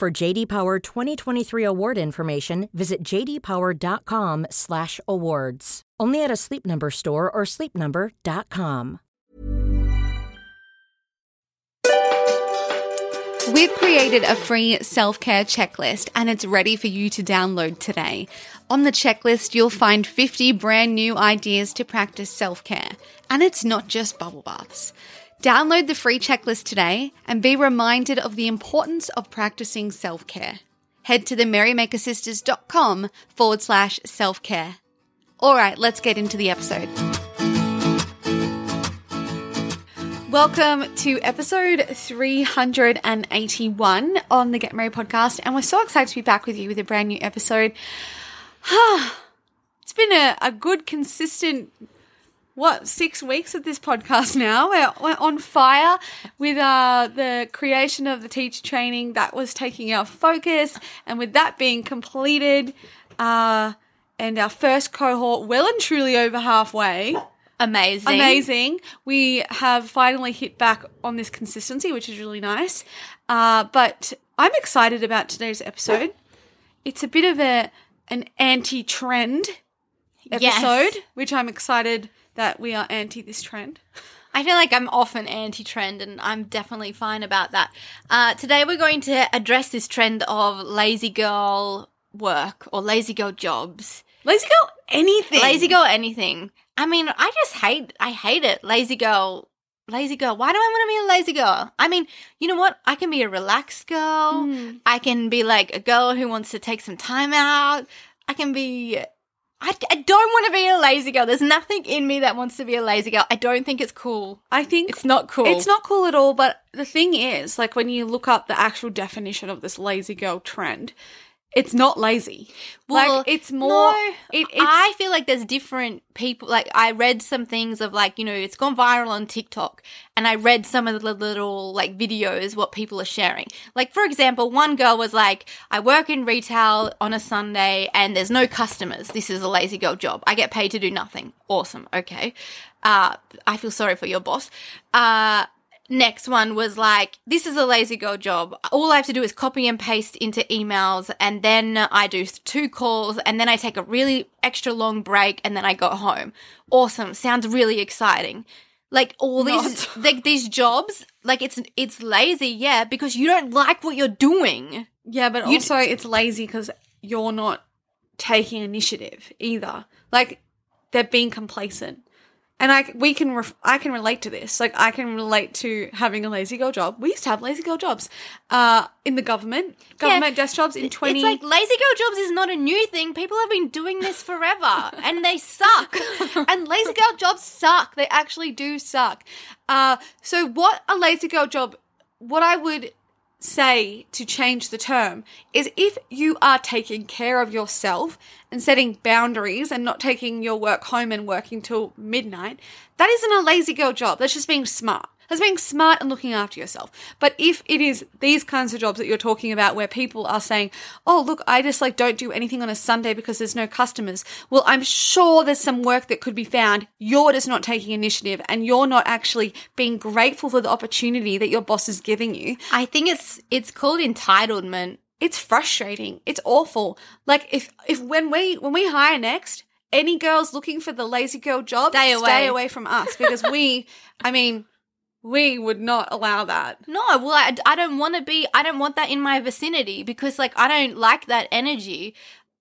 For JD Power 2023 award information, visit jdpower.com/awards. Only at a Sleep Number store or sleepnumber.com. We've created a free self care checklist and it's ready for you to download today. On the checklist, you'll find 50 brand new ideas to practice self care. And it's not just bubble baths. Download the free checklist today and be reminded of the importance of practicing self care. Head to the merrymakersisters.com forward slash self care. All right, let's get into the episode. Welcome to episode 381 on the Get Merry podcast. And we're so excited to be back with you with a brand new episode. it's been a, a good, consistent, what, six weeks of this podcast now. We're, we're on fire with uh, the creation of the teacher training that was taking our focus. And with that being completed, uh, and our first cohort well and truly over halfway. Amazing. Amazing. We have finally hit back on this consistency, which is really nice. Uh, but I'm excited about today's episode. It's a bit of a an anti-trend episode, Yes. which I'm excited that we are anti this trend. I feel like I'm often anti trend and I'm definitely fine about that. Uh, today we're going to address this trend of lazy girl work or lazy girl jobs. Lazy girl, anything. Lazy girl anything. I mean, I just hate, I hate it. Lazy girl, lazy girl. Why do I want to be a lazy girl? I mean, you know what? I can be a relaxed girl. I can be like a girl who wants to take some time out. I can be. I, I don't want to be a lazy girl. There's nothing in me that wants to be a lazy girl. I don't think it's cool. I think It's not cool. It's not cool at all, but the thing is, like when you look up the actual definition of this lazy girl trend, it's not lazy. Well, like it's more no, it, it's, I feel like there's different people. Like I read some things of like you know it's gone viral on TikTok, and I read some of the little like videos what people are sharing. Like for example, one girl was like, "I work in retail on a Sunday, and there's no customers. This is a lazy girl job. I get paid to do nothing. Awesome. Okay. Uh, I feel sorry for your boss. Uh." Next one was like, this is a lazy girl job. All I have to do is copy and paste into emails, and then I do two calls, and then I take a really extra long break, and then I go home. Awesome. Sounds really exciting. Like all these, Not. like these jobs, like it's it's lazy, yeah, because you don't like what you're doing. yeah, but You'd- also it's lazy because you're not taking initiative either. Like they're being complacent. And I we can ref- I can relate to this. Like I can relate to having a lazy girl job. We used to have lazy girl jobs uh, in the government, government desk jobs in twenty. It's like lazy girl jobs is not a new thing. People have been doing this forever, and they suck. and lazy girl jobs suck. They actually do suck. Uh, so what a lazy girl job, what I would say to change the term is if you are taking care of yourself and setting boundaries and not taking your work home and working till midnight, that isn't a lazy girl job. That's just being smart. That's being smart and looking after yourself. But if it is these kinds of jobs that you're talking about where people are saying, oh, look, I just like don't do anything on a Sunday because there's no customers. Well, I'm sure there's some work that could be found. You're just not taking initiative and you're not actually being grateful for the opportunity that your boss is giving you. I think it's it's called entitlement. It's frustrating. It's awful. Like if, if when we, when we hire next, any girls looking for the lazy girl job, Stay away. stay away from us because we, I mean, we would not allow that. No, well, I, I don't want to be. I don't want that in my vicinity because, like, I don't like that energy.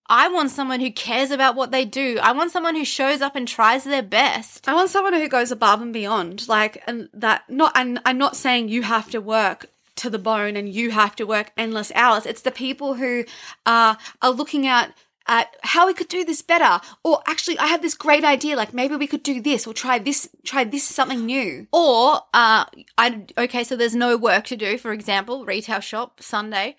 I want someone who cares about what they do. I want someone who shows up and tries their best. I want someone who goes above and beyond, like, and that not. And I'm not saying you have to work to the bone and you have to work endless hours. It's the people who uh, are looking at at how we could do this better, or actually, I have this great idea. Like maybe we could do this, or try this, try this something new. Or, uh, I okay, so there's no work to do. For example, retail shop Sunday.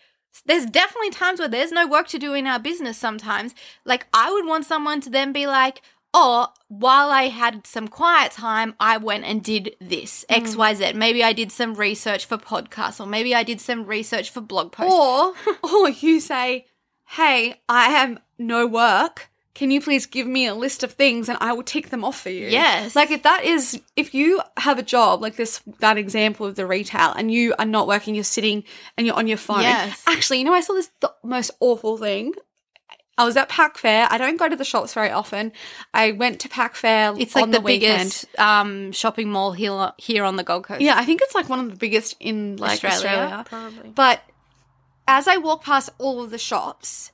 there's definitely times where there's no work to do in our business sometimes. Like, I would want someone to then be like, oh, while I had some quiet time, I went and did this, XYZ. Mm. Maybe I did some research for podcasts, or maybe I did some research for blog posts. Or, or you say, hey, I have no work. Can you please give me a list of things and I will tick them off for you? Yes. Like if that is, if you have a job like this, that example of the retail and you are not working, you're sitting and you're on your phone. Yes. Actually, you know, I saw this the most awful thing. I was at Pack Fair. I don't go to the shops very often. I went to Pack Fair it's like on the, the, biggest um, shopping mall here, here on the Gold Coast. Yeah, I think it's like one of the biggest in like Australia, Australia. probably. But as I walked past all of the shops,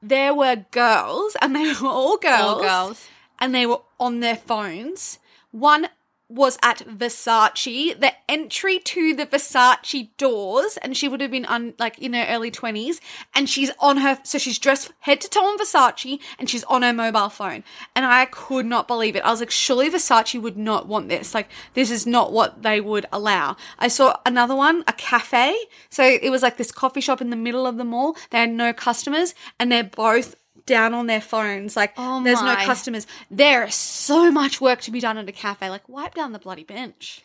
there were girls, and they were all girls, All girls. and they were on their phones. One was at Versace, the entry to the Versace doors, and she would have been on like in her early twenties, and she's on her, so she's dressed head to toe in Versace, and she's on her mobile phone, and I could not believe it. I was like, surely Versace would not want this. Like, this is not what they would allow. I saw another one, a cafe, so it was like this coffee shop in the middle of the mall. They had no customers, and they're both down on their phones. Like, Oh there's no my. customers. There is so much work to be done at a cafe. Like, wipe down the bloody bench.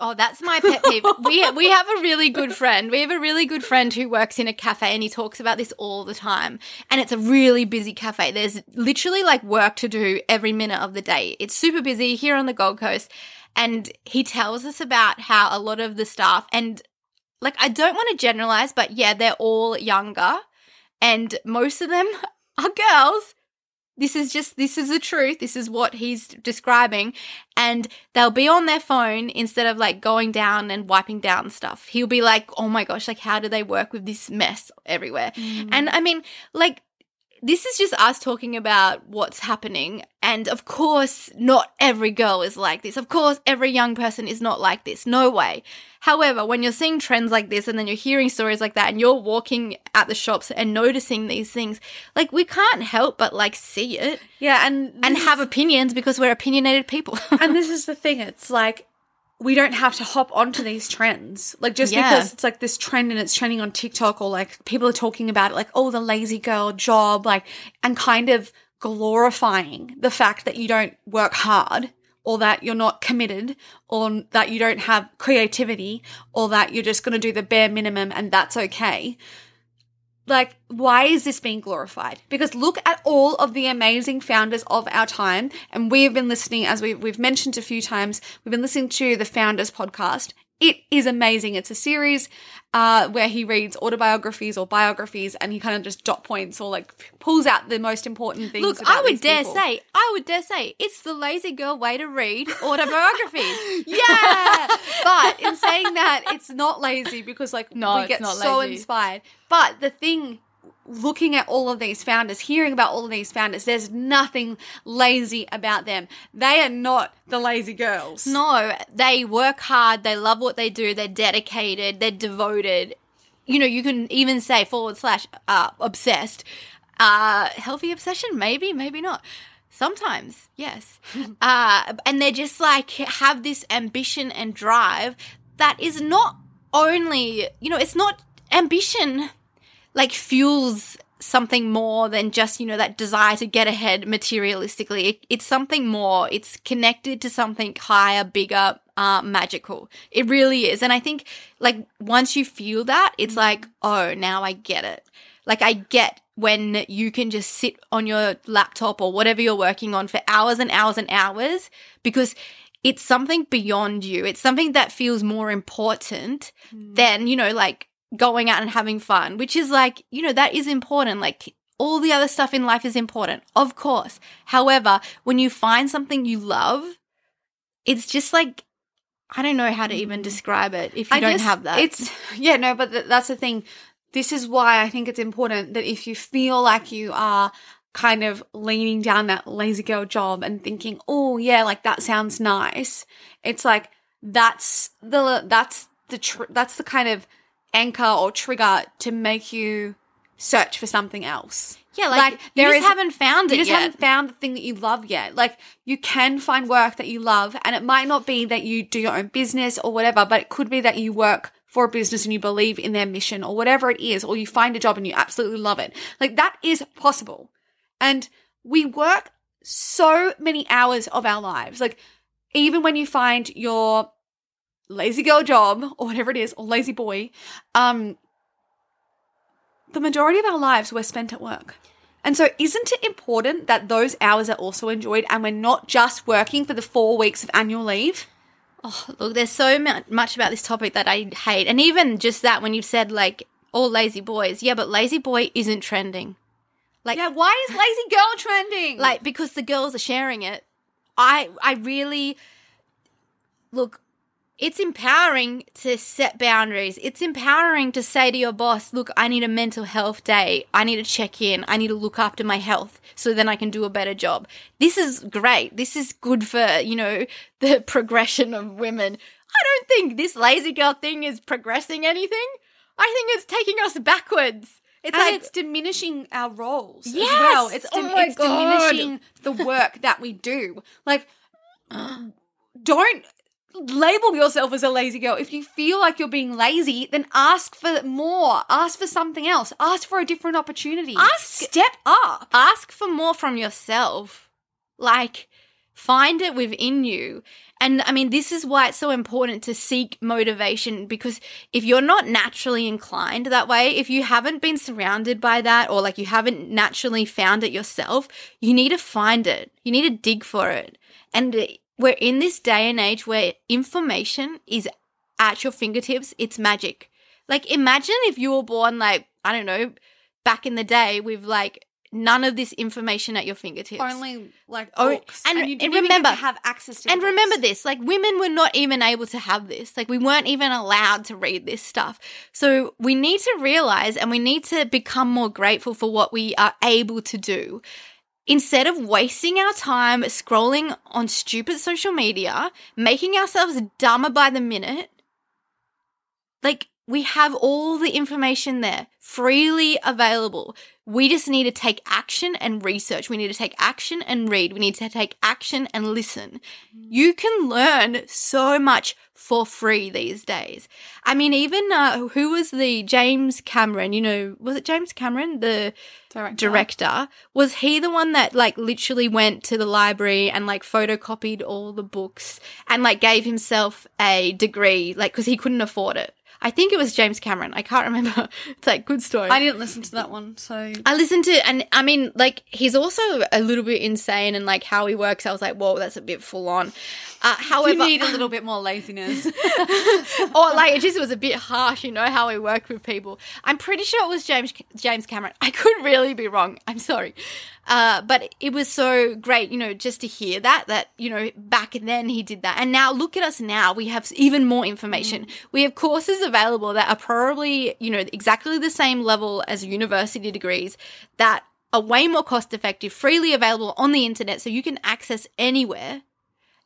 Oh, that's my pet peeve. we we have a really good friend. We have a really good friend who works in a cafe and he talks about this all the time. And it's a really busy cafe. There's literally like work to do every minute of the day. It's super busy here on the Gold Coast. And he tells us about how a lot of the staff and like I don't want to generalize, but yeah, they're all younger and most of them are girls. This is just this is the truth. This is what he's describing and they'll be on their phone instead of like going down and wiping down stuff. He'll be like, "Oh my gosh, like how do they work with this mess everywhere?" Mm. And I mean, like this is just us talking about what's happening. And of course, not every girl is like this. Of course, every young person is not like this. No way. However, when you're seeing trends like this and then you're hearing stories like that and you're walking at the shops and noticing these things, like we can't help but like see it Yeah, and and have opinions because we're opinionated people. and this is the thing. It's like we don't have to hop onto these trends. Like just Yeah. because it's like this trend and it's trending on TikTok or like people are talking about it, like oh the lazy girl job, like and kind of glorifying the fact that you don't work hard or that you're not committed or that you don't have creativity or that you're just going to do the bare minimum and that's okay like why is this being glorified? Because look at all of the amazing founders of our time and we have been listening as we, we've mentioned a few times we've been listening to the founders podcast it is amazing. It's a series uh, where he reads autobiographies or biographies and he kind of just dot points or like pulls out the most important things Look, I would dare people. say, I would dare say, it's the lazy girl way to read autobiographies. yeah. But in saying that it's not lazy because like No, we get so inspired. But the thing looking at all of these founders hearing about all of these founders there's nothing lazy about them they are not the lazy girls No, they work hard, they love what they do, they're dedicated, they're devoted. You know, you can even say forward slash uh, obsessed. Uh, healthy obsession, maybe, maybe not. Sometimes, yes. uh, and they're just like have this ambition and drive that is not only, you know, it's not ambition like fuels something more than just you know that desire to get ahead materialistically. It, it's something more. It's connected to something higher bigger uh, magical. It really is. And i think like once you feel that it's like oh now i get it. Like i get when you can just sit on your laptop or whatever you're working on for hours and hours and hours because it's something beyond you. It's something that feels more important than you know like going out and having fun, which is like, you know, that is important. Like all the other stuff in life is important, of course. However, when you find something you love, it's just like, I don't know how to even mm. describe it if you I don't just- have that. It's yeah, no, but th- that's the thing. This is why I think it's important that if you feel like you are kind of leaning down that lazy girl job and thinking, "Oh, yeah, like that sounds nice." It's like that's the that's the tr- that's the kind of anchor or trigger to make you search for something else. yeah, like, you just haven't found it You just yet. haven't found the thing that you love yet. Like you can find work that you love, and it might not be that you do your own business or whatever, but it could be that you work for a business and you believe in their mission or whatever it is, or you find a job and you absolutely love it. Like that is possible. And we work so many hours of our lives. Like even when you find your lazy girl job or whatever it is, or lazy boy, um, the majority of our lives were spent at work. And so, isn't it important that those hours are also enjoyed and we're not just working for the four weeks of annual leave? Oh, look, there's so mu- much about this topic that I hate. And even just that, when you've said like all lazy boys, yeah, but lazy boy isn't trending. Like, Yeah, why is lazy girl trending? like because the girls are sharing it. I I really look. It's empowering to set boundaries. It's empowering to say to your boss, "Look, I need a mental health day. I need to check in. I need to look after my health so then I can do a better job." This is great. This is good for, you know, the progression of women. I don't think this lazy girl thing is progressing anything. I think it's taking us backwards. It's and like it's diminishing our roles as well. It's, Oh my it's God. diminishing the work that we do. Like, don't label yourself as a lazy girl. If you feel like you're being lazy, then ask for more. Ask for something else. Ask for a different opportunity. Ask- Step up. ask for more from yourself. Like, find it within you. And I mean, this is why it's so important to seek motivation because if you're not naturally inclined that way, if you haven't been surrounded by that or like you haven't naturally found it yourself, you need to find it. You need to dig for it. And we're in this day and age where information is at your fingertips. It's magic. Like, imagine if you were born, like, I don't know, back in the day with like none of this information at your fingertips. Only like Oh, books, and- you and didn't even remember- have access to. and books. remember this, like women were not even able to have this. Like we weren't even allowed to read this stuff. So we need to realize and we need to become more grateful for what we are able to do. Instead of wasting our time scrolling on stupid social media, making ourselves dumber by the minute, like we have all the information there freely available. We just need to take action and research. We need to take action and read. We need to take action and listen. You can learn so much for free these days. I mean, even uh, who was the James Cameron? You know, was it James Cameron, the Director. director? Was he the one that like literally went to the library and like photocopied all the books and like gave himself a degree, like because he couldn't afford it? I think it was James Cameron. I can't remember. It's like good story. I didn't listen to that one, so I listened to, and I mean, like, he's also a little bit insane and like how he works. I was like, whoa, that's a bit full on. Uh, however, you need a little bit more laziness. or like it just was a bit harsh, you know, how he worked with people. I'm pretty sure it was James James Cameron. I could really be wrong. I'm sorry. Uh, but it was so great, you know, just to hear that, that, you know, back then he did that. And now look at us now. We have even more information. We have courses available that are probably, you know, exactly the same level as university degrees that are way more cost effective, freely available on the internet so you can access anywhere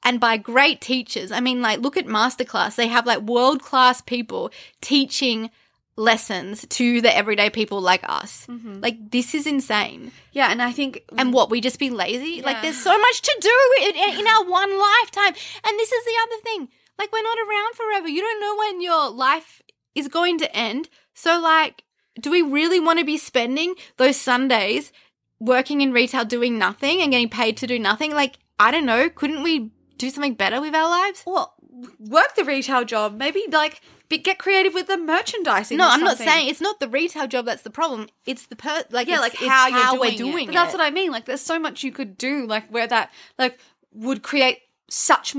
and by great teachers. I mean, like, look at Masterclass. They have like world class people teaching lessons to the everyday people like us. Mm-hmm. Like, this is insane. yeah, and I think And what, we just be lazy? Like, there's so much to do in, in our one lifetime. And this is the other thing. Like, we're not around forever. You don't know when your life is going to end. So, like, do we really want to be spending those Sundays working in retail doing nothing and getting paid to do nothing? Like, I don't know. Couldn't we do something better with our lives? well, work the retail job. Maybe like be, get creative with the merchandising. No, I'm not saying it's not the retail job that's the problem. It's the per like yeah, like how you're doing we're it. doing But that's what I mean. Like, there's so much you could do. Like, where that like would create such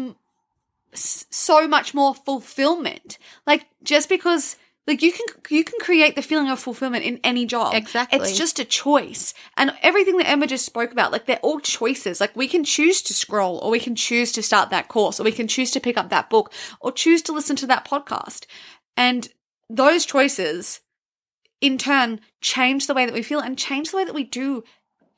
so much more fulfillment. Like, just because. Like you can you can create the feeling of fulfillment in any job. Exactly. It's just a choice. And everything that Emma just spoke about, like they're all choices. Like we can choose to scroll or we can choose to start that course or we can choose to pick up that book or choose to listen to that podcast. And those choices in turn change the way that we feel and change the way that we do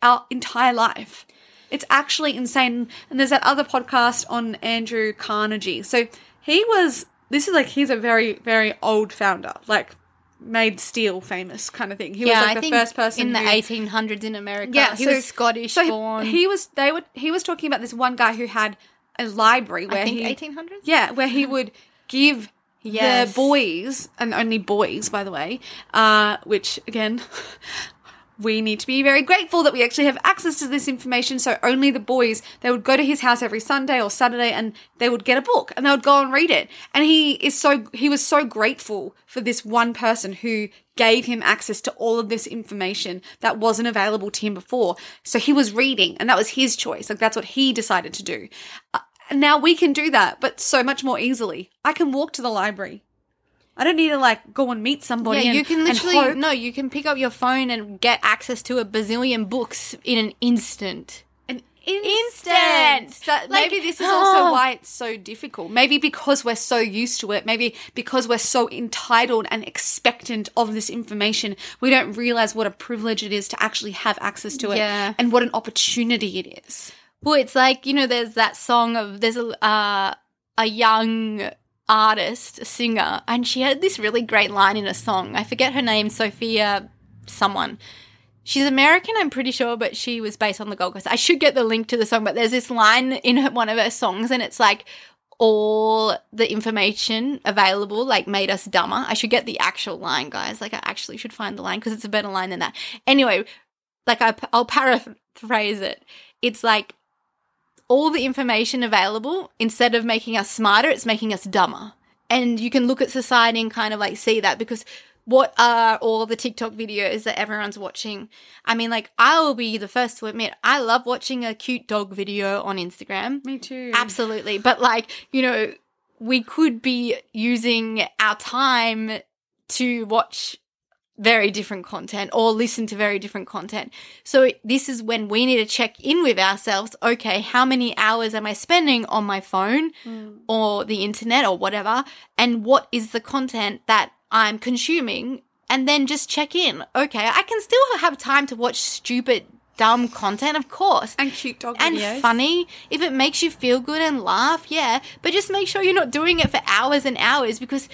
our entire life. It's actually insane. And there's that other podcast on Andrew Carnegie. So he was, this is like, he's a very, very old founder, like made steel famous kind of thing. He yeah, was like I the first person in the 1800s in America. yeah, he so- was Scottish so he- born. He, was, they would, he was talking about this one guy who had a library where I think he, 1800s. yeah, where he would give Yes. the boys, and only boys, by the way, uh, which again, we need to be very grateful that we actually have access to this information. So only the boys, they would go to his house every Sunday or Saturday and they would get a book and they would go and read it. And he is so, he was so grateful for this one person who gave him access to all of this information that wasn't available to him before. So he was reading and that was his choice. Like that's what he decided to do. Uh, now we can do that, but so much more easily. I can walk to the library. I don't need to like go and meet somebody. Yeah, and- you can literally no, you can pick up your phone and get access to a bazillion books in an instant. an Instant. instant. So Like, maybe this is also oh. why it's so difficult. Maybe because we're so used to it. Maybe because we're so entitled and expectant of this information, we don't realize what a privilege it is to actually have access to it, Yeah. and what an opportunity it is. Well, it's like you know, there's that song of there's a uh, a young artist, singer, and she had this really great line in a song. I forget her name, Sophia, someone. She's American, I'm pretty sure, but she was based on the Gold Coast. I should get the link to the song, but there's this line in her, one of her songs, and it's like all the information available like made us dumber. I should get the actual line, guys. Like I actually should find the line because it's a better line than that. Anyway, like I, I'll paraphrase it. It's like all the information available instead of making us smarter, it's making us dumber. And you can look at society and kind of like see that because what are all the TikTok videos that everyone's watching? I mean, like, I will be the first to admit, I love watching a cute dog video on Instagram. Me too. Absolutely. But, like, you know, we could be using our time to watch very different content or listen to very different content. So this is when we need to check in with ourselves. Okay, how many hours am I spending on my phone mm. or the internet or whatever? And what is the content that I'm consuming? And then just check in. Okay, I can still have time to watch stupid, dumb content, of course And cute dog and videos. funny. If it makes you feel good and laugh, yeah. But just make sure you're not doing it for hours and hours because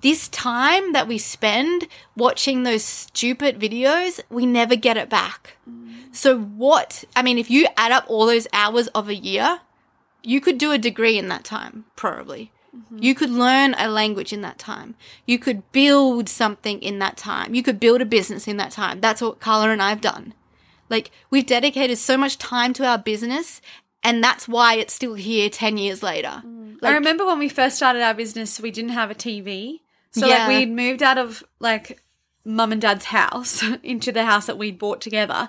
this time that we spend watching those stupid videos, we never get it back. Mm. So, what, I mean, if you add up all those hours of a year, you could do a degree in that time, probably. Mm-hmm. You could learn a language in that time. You could build something in that time. You could build a business in that time. That's what Carla and I have done. Like, we've dedicated so much time to our business, and that's why it's still here 10 years later. Mm. I remember when we first started our business, we didn't have a TV. So Yeah. like we'd moved out of like mum and dad's house into the house that we'd bought together.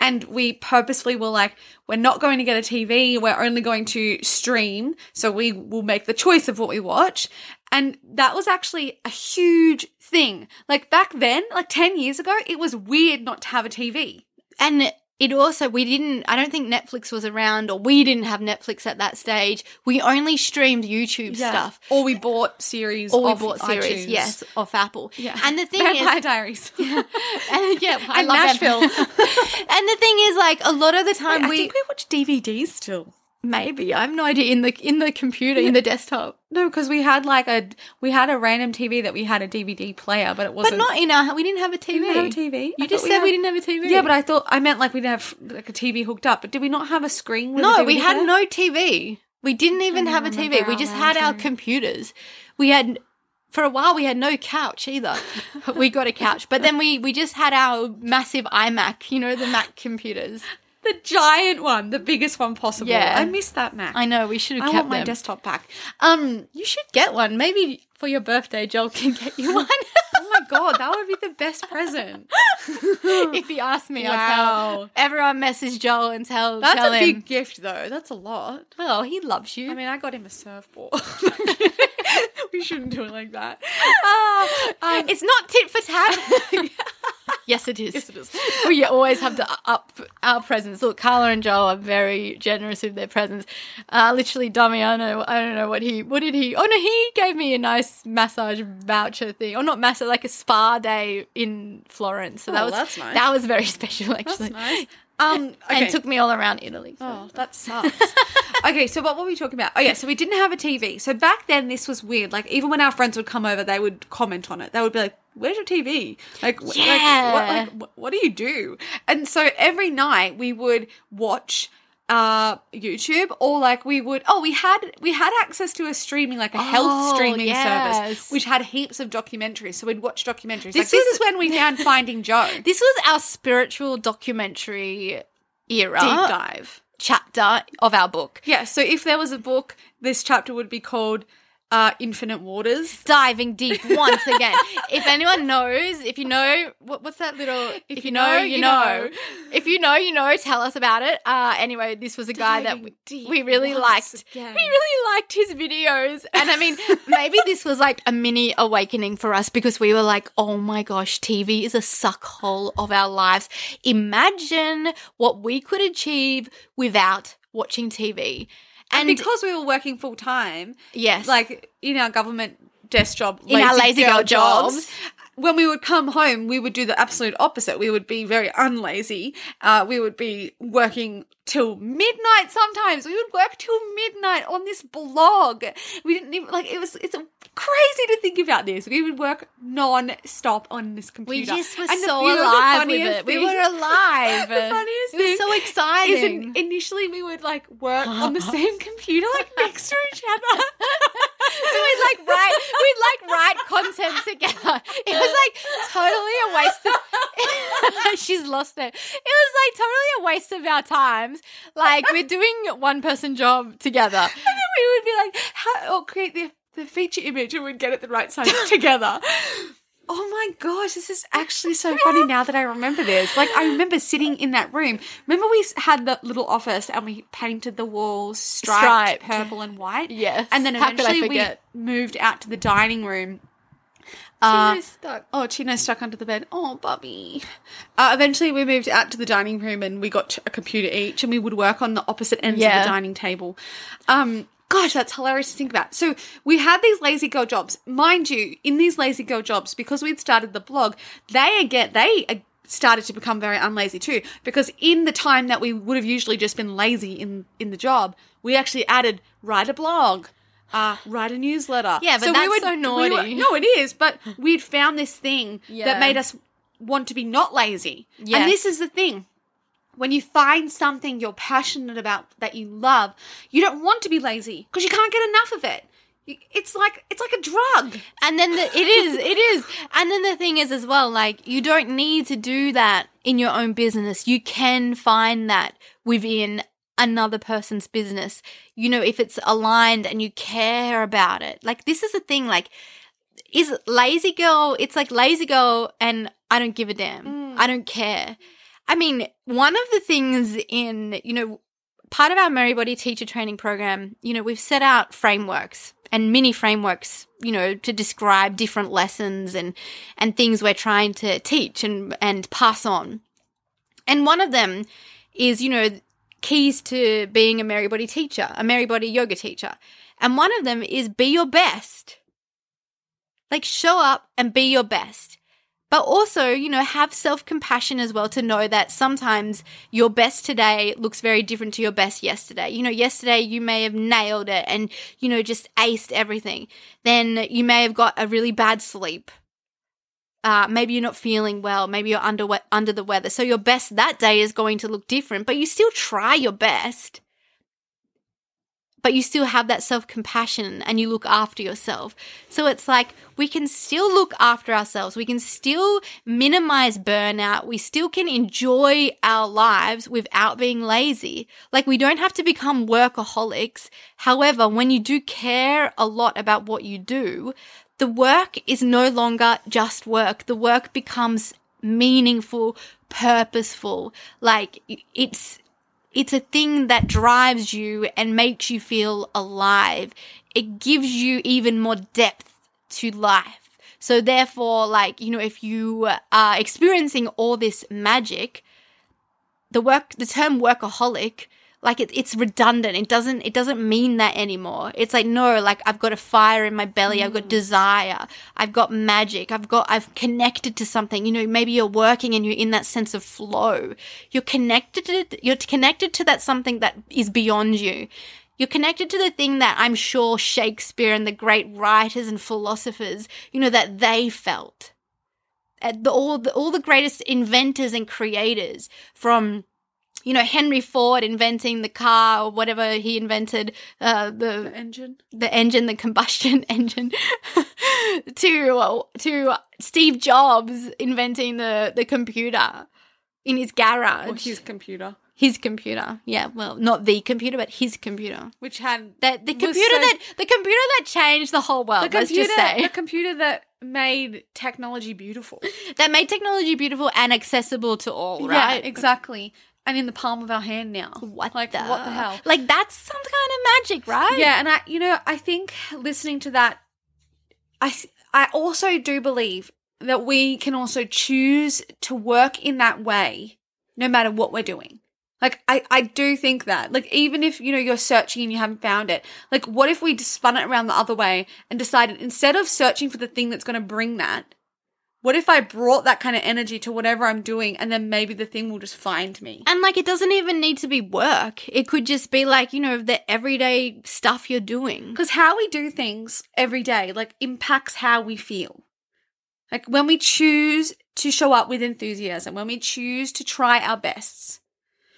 And we purposefully were like, we're not going to get a TV. We're only going to stream. So we will make the choice of what we watch. And that was actually a huge thing. Like back then, like 10 years ago, it was weird not to have a TV. And it also, we didn't, I don't think Netflix was around, or we didn't have Netflix at that stage. We only streamed YouTube stuff. Or we bought series. Or we off bought series, iTunes. yes, off Apple. Yeah. And the thing Vampire is, Diaries. and yeah, I And love Nashville. And the thing is, like, a lot of the time I we, think we watch DVDs still. Maybe, I have no idea, in the, in the computer, in the desktop. No, because we had like a we had a random TV that we had a DVD player, but it wasn't. But not in our, we didn't have a TV. We didn't have a TV. You I just said had- we didn't have a TV. Yeah, but I thought I meant like we didn't have like a TV hooked up. But did we not have a screen? With a No, we had no TV. We didn't even have a TV. We just had our computers. We had for a while we had no couch either. we got a couch, but then we we just had our massive iMac, you know, the Mac computers. The giant one, the biggest one possible. Yeah. I missed that Mac. I know we should have I kept want my them. desktop back. um, you should get one. Maybe for your birthday, Joel can get you one. Oh my god, that would be the best present. if he asks me, I'll Wow. tell. Everyone message Joel and tell That's tell a him. big gift, though. That's a lot. Oh, he loves you. I mean, I got him a surfboard. we shouldn't do it like that. Ah, um, it's not tit for tat. Yes, it is. Yes, it is. We always have to up our presents. Look, Carla and Joel are very generous with their presents. Uh, literally, Damiano, I don't know what he, what did he? Oh no, he gave me a nice massage voucher thing, or not massage, like a spa day in Florence. So that Oh, was that's nice. That was very special, actually. That's nice. Um, okay. And took me all around Italy. so- Oh, that sucks. okay, so what were we talking about? Oh yeah, so we didn't have a TV. So back then this was weird. Like even when our friends would come over, they would comment on it. They would be like, "Where's your TV? Like, Yeah. like, what, like wh- what do you do?" And so every night we would watch uh YouTube or like we would oh we had we had access to a streaming like a health Oh, streaming yes. service which had heaps of documentaries so we'd watch documentaries This like this is when we found Finding Joe This was our spiritual documentary era deep dive chapter of our book. yeah so if there was a book this chapter would be called uh Infinite Waters Diving deep once again. if anyone knows, if you know, what, what's that little? If, you know, you know. If you know, you know. Tell us about it. Uh, anyway, this was a guy that we, we really liked. again. We really liked his videos, and I mean, maybe this was like a mini awakening for us because we were like, "Oh my gosh, TV is a suck hole of our lives." Imagine what we could achieve without watching TV. And because we were working full time yes, like in our government desk job, In our lazy girl jobs. When we would come home, we would do the absolute opposite. We would be very unlazy. Uh, we would be working till midnight. Sometimes we would work till midnight on this blog. We didn't even like it was. It's crazy to think about this. We would work non-stop on this computer. We just were And so the alive with funniest it. We thing- were alive. the funniest it was so exciting. in- initially we would like work on the same computer, like next to each other. So we'd like write, we'd like write content together. It was like totally a waste of. She's lost it. It was like totally a waste of our times. Like we're doing one person job together. And then we would be like, how, or create the, the feature image and we'd get it the right size together. Oh my gosh, this is actually so funny now that I remember this. Like, I remember sitting in that room. Remember, we had the little office and we painted the walls striped, Striped. purple and white. Yes. And then eventually we moved out to the dining room. Uh, Chino's stuck. Oh, Chino's stuck under the bed. Oh, Bobby. Uh, eventually, we moved out to the dining room and we got a computer each, and we would work on the opposite ends of the dining table. Um, gosh, that's hilarious to think about. So we had these lazy girl jobs, mind you. In these lazy girl jobs, because we'd started the blog, they again they. started to become very unlazy too because in the time that we would have usually just been lazy in in the job we actually added write a blog uh, write a newsletter Yeah, but we that's would- so we naughty. were- no, it is, but we'd found this thing Yeah. that made us want to be not lazy. Yes. And this is the thing. When you find something you're passionate about that you love, you don't want to be lazy because you can't get enough of it. It's like it's like a drug. And then the, it is, it is. And then the thing is as well, like you don't need to do that in your own business. You can find that within another person's business. You know, if it's aligned and you care about it. Like this is the thing, like is lazy girl, it's like lazy girl and I don't give a damn. Mm. I don't care. I mean, one of the things in, you know, part of our Merrybody teacher training program, you know, we've set out frameworks and mini frameworks, you know, to describe different lessons and and things we're trying to teach and and pass on. And one of them is, you know, keys to being a Merrybody teacher, a Merrybody yoga teacher. And one of them is be your best. Like show up and be your best. But also, you know, have self compassion as well to know that sometimes your best today looks very different to your best yesterday. You know, yesterday you may have nailed it and, you know, just aced everything. Then you may have got a really bad sleep. Uh, maybe you're not feeling well. Maybe you're under, under the weather. So your best that day is going to look different, but you still try your best but you still have that self compassion and you look after yourself. So it's like we can still look after ourselves. We can still minimize burnout. We still can enjoy our lives without being lazy. Like we don't have to become workaholics. However, when you do care a lot about what you do, the work is no longer just work. The work becomes meaningful, purposeful. Like it's it's a thing that drives you and makes you feel alive. It gives you even more depth to life. So therefore, like, you know, if you are experiencing all this magic, the work, the term workaholic, like it, it's redundant. It doesn't, it doesn't mean that anymore. It's like, no, like I've got a fire in my belly. I've got desire. I've got magic. I've got, I've connected to something. You know, maybe you're working and you're in that sense of flow. You're connected to, you're connected to that something that is beyond you. You're connected to the thing that I'm sure Shakespeare and the great writers and philosophers, you know, that they felt. Uh, the, all the all the greatest inventors and creators from you know, Henry Ford inventing the car or whatever he invented, uh, the engine. the engine, the combustion engine, to uh, to Steve Jobs inventing the the computer in his garage. Or his computer. His computer. Yeah, well, not the computer, but his computer. Which had That the computer so- that the computer that changed the whole world. the let's computer, just say the computer that made technology beautiful. that made technology beautiful and accessible to all. Right? Yeah, exactly. And in the palm of our hand now. What like the what the hell? Like that's some kind of magic, right? Yeah, and I, you know, I think listening to that, I, I also do believe that we can also choose to work in that way, no matter what we're doing. Like, I, I do think that, like, even if, you know, you're searching and you haven't found it, like, what if we just spun it around the other way and decided instead of searching for the thing that's going to bring that, what if I brought that kind of energy to whatever I'm doing and then maybe the thing will just find me? And like it doesn't even need to be work. It could just be like, you know, the everyday stuff you're doing. Because how we do things every day, like, impacts how we feel. Like, when we choose to show up with enthusiasm, when we choose to try our bests,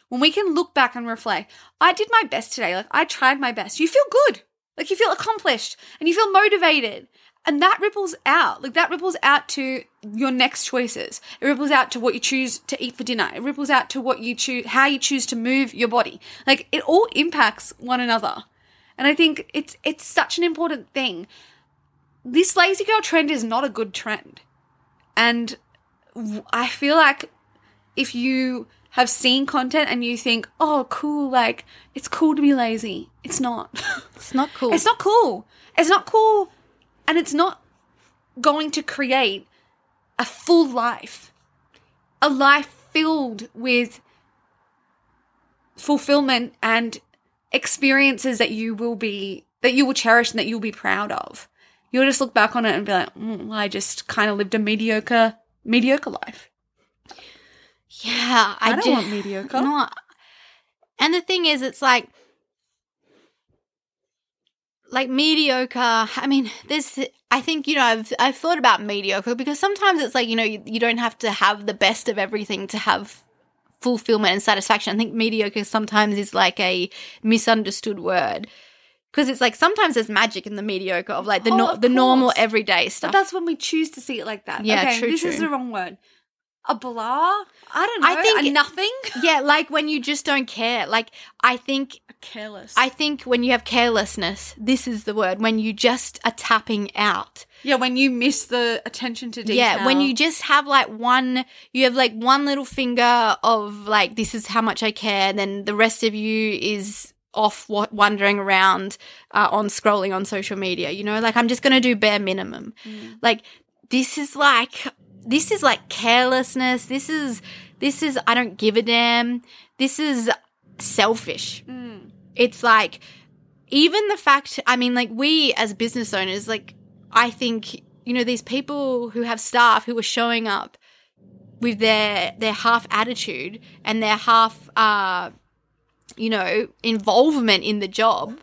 when we can look back and reflect, I did my best today. Like, I tried my best. You feel good. Like, you feel accomplished and you feel motivated. And that ripples out. Like, that ripples out to your next choices. It ripples out to what you choose to eat for dinner. It ripples out to what you choose, how you choose to move your body. Like, it all impacts one another. And I think it's it's such an important thing. This lazy girl trend is not a good trend. And i feel like if you have seen content and you think, "Oh, cool, like it's cool to be lazy." It's not. It's not cool. it's not cool. It's not cool and it's not going to create a full life. A life filled with fulfillment and experiences that you will be that you will cherish and that you'll be proud of. You'll just look back on it and be like, mm, well, I just kind of lived a mediocre mediocre life. Yeah, I, I don't do- want mediocre. No. And the thing is, it's like, like mediocre. I mean, there's. I think you know, I've I've thought about mediocre because sometimes it's like you know, you, you don't have to have the best of everything to have fulfillment and satisfaction. I think mediocre sometimes is like a misunderstood word. Because it's like sometimes there's magic in the mediocre of like the Oh, no- of the normal everyday But stuff. that's when we choose to see it like that. Yeah, okay, true, This is the wrong word. A blah? I don't know. I think- nothing. yeah, like when you just don't care. Like I think Careless. I think when you have carelessness, this is the word, when you just are tapping out. yeah, when you miss the attention to detail. Yeah, when you just have like one, you have like one little finger of like, this is how much I care, and then the rest of you is off wa- wandering around uh, on scrolling on social media, you know? Like, I'm just going to do bare minimum. Like, this is like, this is like carelessness. This is, this is, I don't give a damn. This is selfish. It's like, even the fact, I mean, like, we as business owners, like, I think, you know, these people who have staff who are showing up with their, their half attitude and their half, uh, you know, involvement in the job,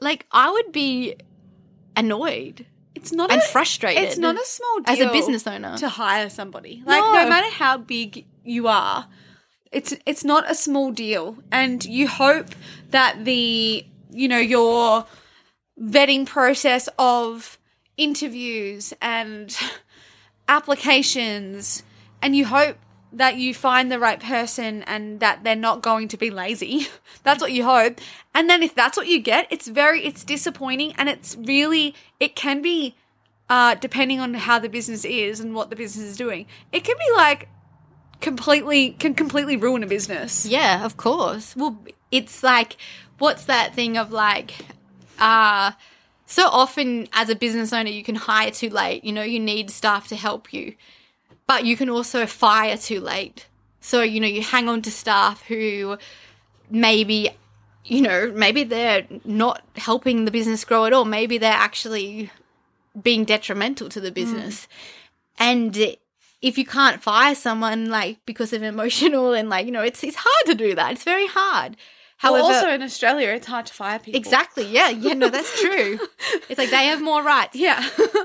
like, I would be annoyed it's not and a, frustrated. It's not a small deal as a business owner. to hire somebody. Like No. no matter how big you are, it's it's not a small deal, and you hope that the you know your vetting process of interviews and applications, and you hope that you find the right person and that they're not going to be lazy. that's what you hope. And then if that's what you get, it's very it's disappointing and it's really it can be uh depending on how the business is and what the business is doing. It can be like completely can completely ruin a business. Yeah, of course. Well, it's like, what's that thing of like, uh, so often as a business owner, you can hire too late. You know, you need staff to help you, but you can also fire too late. So, you know, you hang on to staff who maybe, you know, maybe they're not helping the business grow at all. Maybe they're actually being detrimental to the hmm. business. And if you can't fire someone like because of emotional and like, you know, it's it's hard to do that. It's very hard. However, also in Australia, it's hard to fire people. exactly, yeah, yeah, no, that's true. it's like they have more rights, Yeah.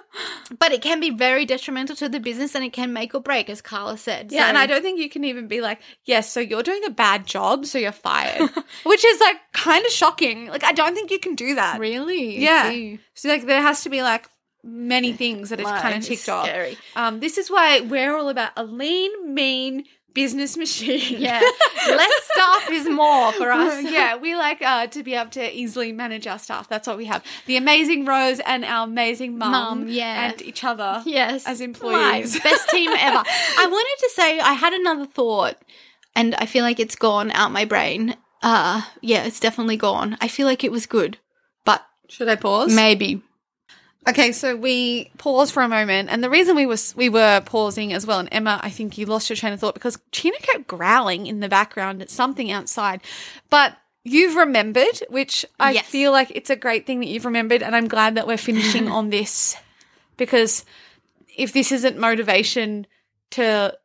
but it can be very detrimental to the business, and it can make or break, as Carla said. Yeah, and I don't think you can even be like, yes, so you're doing a bad job, so you're fired. Which is like kind of shocking. Like, I don't think you can do that. really, Yeah. So, like, there has to be like many things that are kind of it's ticked off. Um, this is why we're all about a lean, mean business machine. Yeah, less staff is more for us. yeah, we like uh, to be able to easily manage our staff. That's what we have. The amazing Rose and our amazing mum, yeah. and each other. Yes. As employees. Best team ever. I wanted to say I had another thought and I feel like it's gone out my brain. Uh yeah, it's definitely gone. I feel like it was good. But Should I pause? maybe. Okay, so we paused for a moment, and the reason we was we were pausing as well, and Emma, I think you lost your train of thought because Tina kept growling in the background at something outside, but you've remembered, which I Yes. feel like it's a great thing that you've remembered, and I'm glad that we're finishing on this because if this isn't motivation to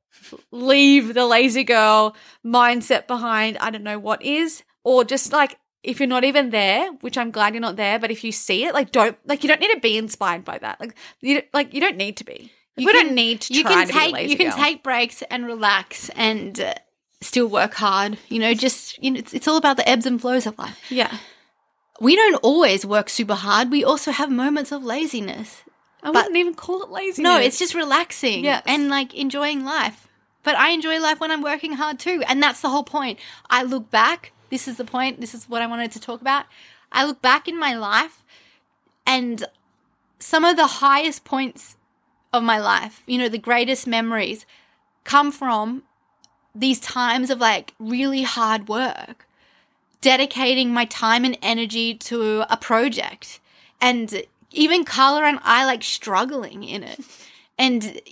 leave the lazy girl mindset behind, I don't know what is, or just like if you're not even there, which I'm glad you're not there, but if you see it, like don't like you don't need to be inspired by that. Like you like you don't need to be. You we can- don't need to You try can to take lazy you can girl. take breaks and relax and uh, still work hard. You know, just you know it's, it's all about the ebbs and flows of life. yeah. We don't always work super hard. We also have moments of laziness. I But- wouldn't even call it laziness. No, it's just relaxing Yes. and like enjoying life. But I enjoy life when I'm working hard too. And that's the whole point. I look back, this is the point, this is what I wanted to talk about. I look back in my life and some of the highest points of my life, you know, the greatest memories come from these times of like really hard work, dedicating my time and energy to a project. And even Carla and I like struggling in it. And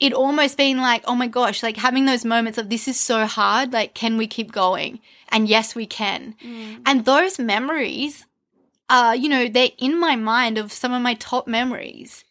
it almost being like, oh my gosh, like having those moments of this is so hard, like, can we keep going? And yes, we can. Mm. And those memories are, you know, they're in my mind of some of my top memories,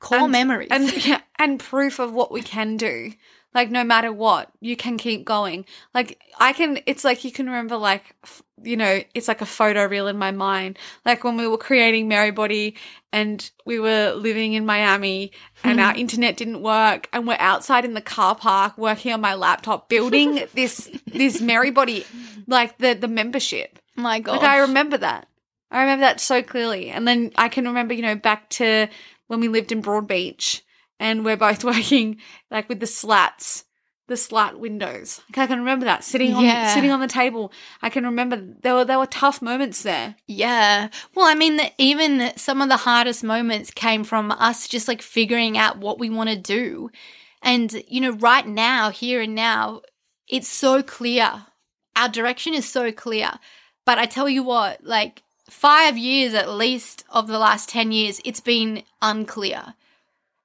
core And- memories. and yeah, and proof of what we can do. Like no matter what, you can keep going. Like I can. It's like you can remember, like f- you know, it's like a photo reel in my mind. Like when we were creating MerryBody, and we were living in Miami, and our hmm. internet didn't work, and we're outside in the car park working on my laptop, building this this MerryBody, like the the membership. my God. Like I remember that. I remember that so clearly. And then I can remember, you know, back to when we lived in Broadbeach and we're both working like with the slats, the slat windows. Like I can remember that sitting on Yeah. sitting on the table. I can remember there were there were tough moments there. Yeah. Well, I mean, the- even some of the hardest moments came from us just like figuring out what we want to do. And, you know, right now, here and now, it's so clear. Our direction is so clear. But I tell you what, like five years at least of the last 10 years, it's been unclear.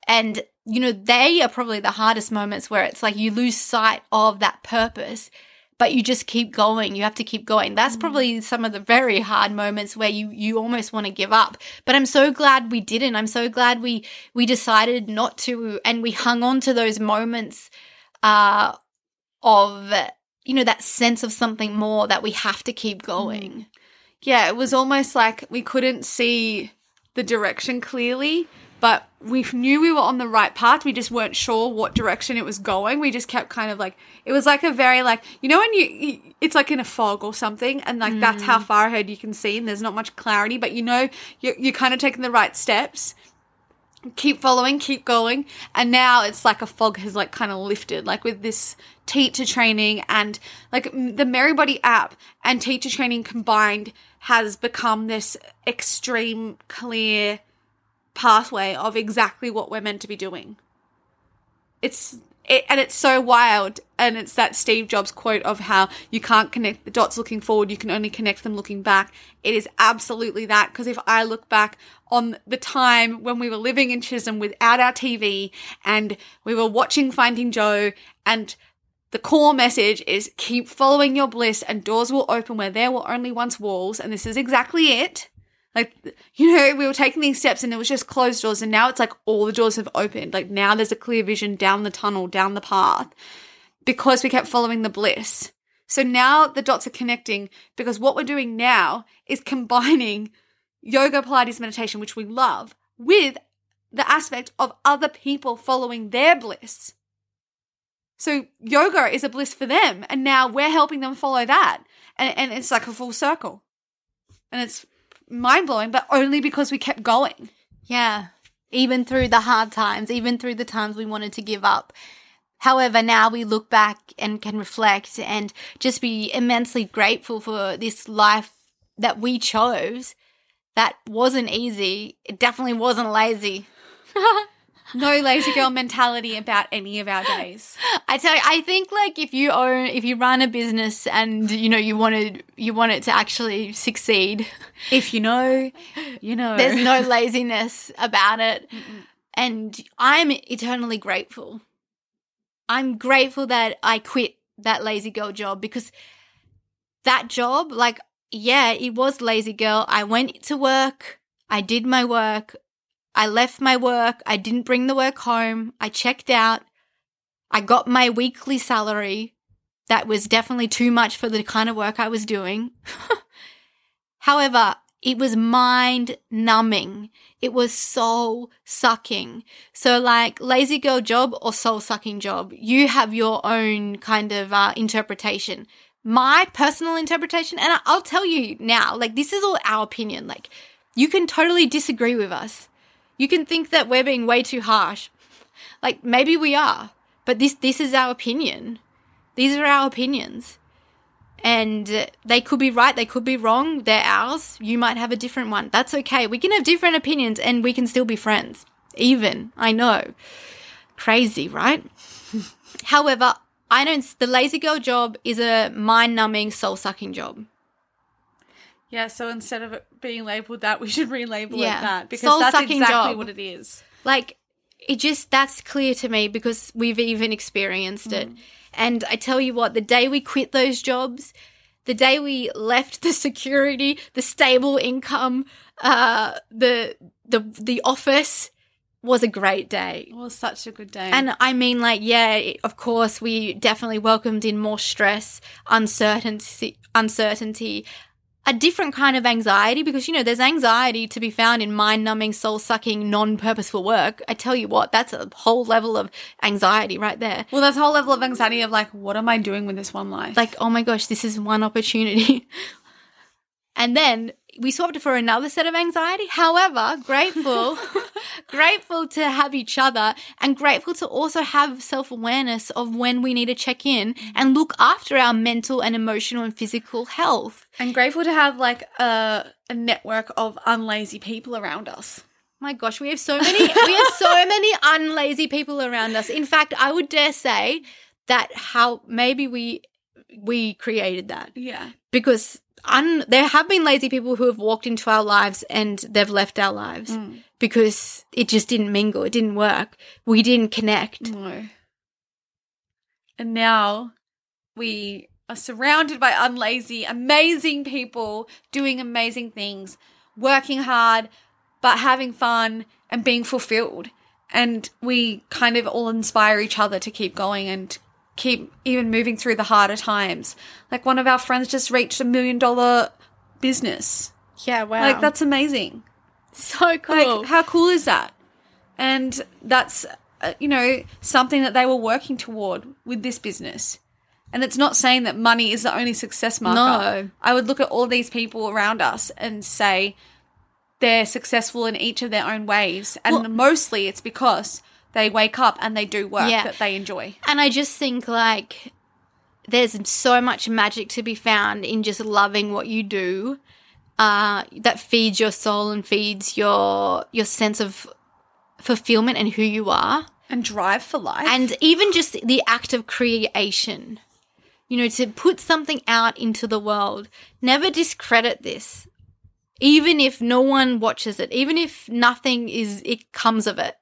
And, you know, they are probably the hardest moments where it's like you lose sight of that purpose, but you just keep going. You have to keep going. That's probably some of the very hard moments where you, you almost want to give up. But I'm so glad we didn't. I'm so glad we, we decided not to and we hung on to those moments, uh, of, you know, that sense of something more that we have to keep going. Yeah, it was almost like we couldn't see the direction clearly, but we knew we were on the right path. We just weren't sure what direction it was going. We just kept kind of like it was like a very like you know when you, it's like in a fog or something, and like that's how mm. far ahead you can see, and there's not much clarity, but you know you're, you're kind of taking the right steps. Keep following, keep going, and now it's like a fog has like kind of lifted, like with this teacher training and like the Merrybody app and teacher training combined has become this extreme clear pathway of exactly what we're meant to be doing. It's it, and it's so wild and it's that Steve Jobs quote of how you can't connect the dots looking forward, you can only connect them looking back. It is absolutely that because if I look back on the time when we were living in Chisholm without our TV and we were watching Finding Joe and the core message is keep following your bliss and doors will open where there were only once walls and this is exactly it. Like, you know, we were taking these steps and it was just closed doors, and now it's like all the doors have opened. Like, now there's a clear vision down the tunnel, down the path, because we kept following the bliss. So now the dots are connecting because what we're doing now is combining yoga, Pilates, meditation, which we love, with the aspect of other people following their bliss. So yoga is a bliss for them, and now we're helping them follow that. And, and it's like a full circle. And it's mind blowing, but only because we kept going. Yeah. Even through the hard times, even through the times we wanted to give up. However, now we look back and can reflect and just be immensely grateful for this life that we chose. That wasn't easy. It definitely wasn't lazy. No lazy girl mentality about any of our days. I tell you, I think like if you own, if you run a business and you know you wanted, you want it to actually succeed, If you know, you know. there's no laziness about it, and I'm eternally grateful. I'm grateful that I quit that lazy girl job because that job, like, yeah, it was lazy girl. I went to work, I did my work, I left my work, I didn't bring the work home, I checked out, I got my weekly salary. That was definitely too much for the kind of work I was doing. However, it was mind numbing. It was soul sucking. So, like, lazy girl job or soul sucking job, you have your own kind of uh, interpretation. My personal interpretation, and I'll tell you now, like, this is all our opinion. Like, you can totally disagree with us. You can think that we're being way too harsh. Like, maybe we are, but this, this is our opinion. These are our opinions and they could be right, they could be wrong, they're ours. You might have a different one. That's okay. We can have different opinions and we can still be friends. Even, I know. Crazy, right? However, I don't, the lazy girl job is a mind numbing, soul sucking job. Yeah, so instead of it being labeled that, we should relabel Yeah. it that because Soul that's exactly job. what it is. Like, it just, that's clear to me because we've even experienced it. And I tell you what, the day we quit those jobs, the day we left the security, the stable income, uh, the, the, the office was a great day. It was such a good day. And I mean, like, yeah, of course, we definitely welcomed in more stress, uncertainty, uncertainty, a different kind of anxiety because, you know, there's anxiety to be found in mind numbing, soul sucking, non purposeful work. I tell you what, that's a whole level of anxiety right there. well, that's a whole level of anxiety of like, what am I doing with this one life? Like, oh my gosh, this is one opportunity. and then we swapped it for another set of anxiety. However, grateful, grateful to have each other and grateful to also have self awareness of when we need to check in and look after our mental and emotional and physical health. I'm grateful to have like a, a network of unlazy people around us. My gosh, we have so many, we have so many unlazy people around us. In fact, I would dare say that how maybe we, we created that. Yeah. because un- there have been lazy people who have walked into our lives and they've left our lives Mm. because it just didn't mingle, it didn't work, we didn't connect. No. And now we are surrounded by unlazy, amazing people doing amazing things, working hard, but having fun and being fulfilled. And we kind of all inspire each other to keep going and keep even moving through the harder times. Like one of our friends just reached a million dollar business. Yeah, wow, Like that's amazing. so cool. Like, how cool is that? And that's, uh, you know, something that they were working toward with this business. And it's not saying that money is the only success marker. No. I would look at all these people around us and say they're successful in each of their own ways. And Well- mostly it's because they wake up and they do work Yeah. that they enjoy. and I just think like there's so much magic to be found in just loving what you do. Uh, that feeds your soul and feeds your your sense of fulfillment and who you are. And drive for life. and even just the act of creation you know to put something out into the world never discredit this even if no one watches it even if nothing is it comes of it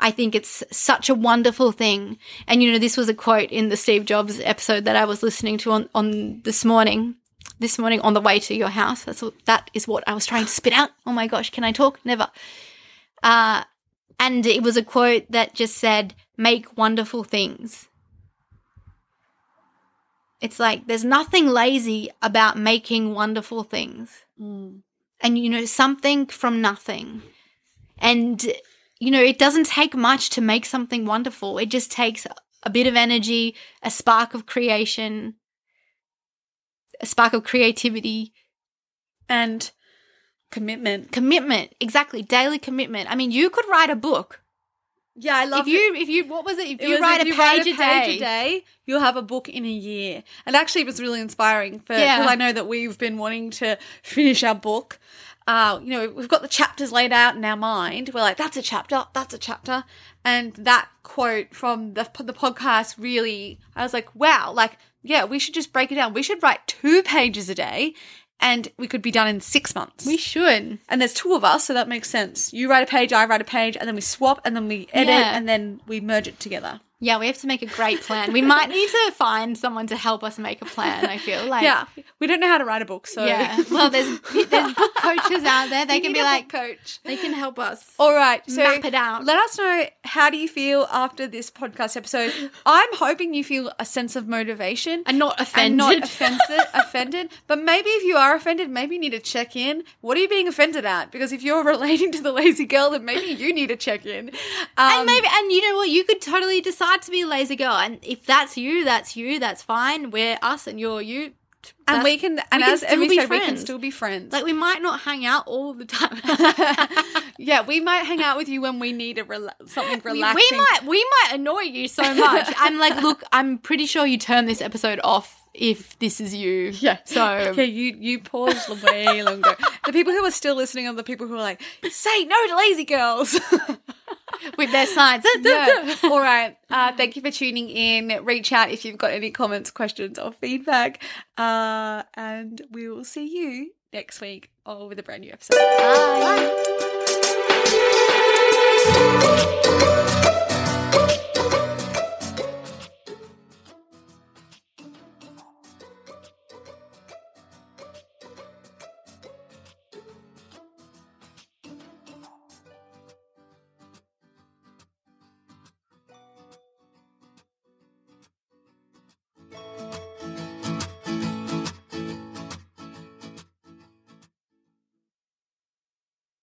i think it's such a wonderful thing and you know this was a quote in the steve jobs episode that i was listening to on, on this morning this morning on the way to your house that's what that is what i was trying to spit out oh my gosh can i talk never uh and it was a quote that just said, make wonderful things. It's like there's nothing lazy about making wonderful things. Mm. And you know, something from nothing. And you know, it doesn't take much to make something wonderful. It just takes a bit of energy, a spark of creation, a spark of creativity, And commitment. commitment. Exactly, daily commitment. I mean, you could write a book. Yeah, I love if you if you what was it? If It you write if a you page, write a, day, day, you'll have a book in a year. And actually, it was really inspiring for Yeah. because I know that we've been wanting to finish our book. Uh, you know, we've got the chapters laid out in our mind. We're like, that's a chapter, that's a chapter, and that quote from the the podcast really, I was like, wow, like yeah, we should just break it down. We should write two pages a day, and we could be done in six months. we should. and there's two of us, so that makes sense. You write a page, I write a page, and then we swap, and then we edit, Yeah. and then we merge it together. Yeah, we have to make a great plan. We might need to find someone to help us make a plan. I feel like yeah, we don't know how to write a book, so yeah. Well, there's there's book coaches out there. They We can be like coach. they can help us. All right, so Map it out. Let us know how do you feel after this podcast episode. I'm hoping you feel a sense of motivation. And not offended. and not offended, offended. But maybe if you are offended, maybe you need to check in. What are you being offended at? Because if you're relating to the lazy girl, then maybe you need to check in. Um, and maybe and you know what you could totally decide to be a lazy girl and if that's you that's you that's fine we're us and you're you and we can, and can as still be said, we can still be friends. like we might not hang out all the time yeah, we might hang out with you when we need a rela- something we, relaxing. we might we might annoy you so much i'm like look i'm pretty sure you turn this episode off if this is you Yeah. so Okay, you you paused way longer. The people who are still listening are the people who are like, say no to lazy girls. with their signs. All right. Uh, thank you for tuning in. Reach out if you've got any comments, questions, or feedback. Uh, and we will see you next week or with a brand new episode. Bye.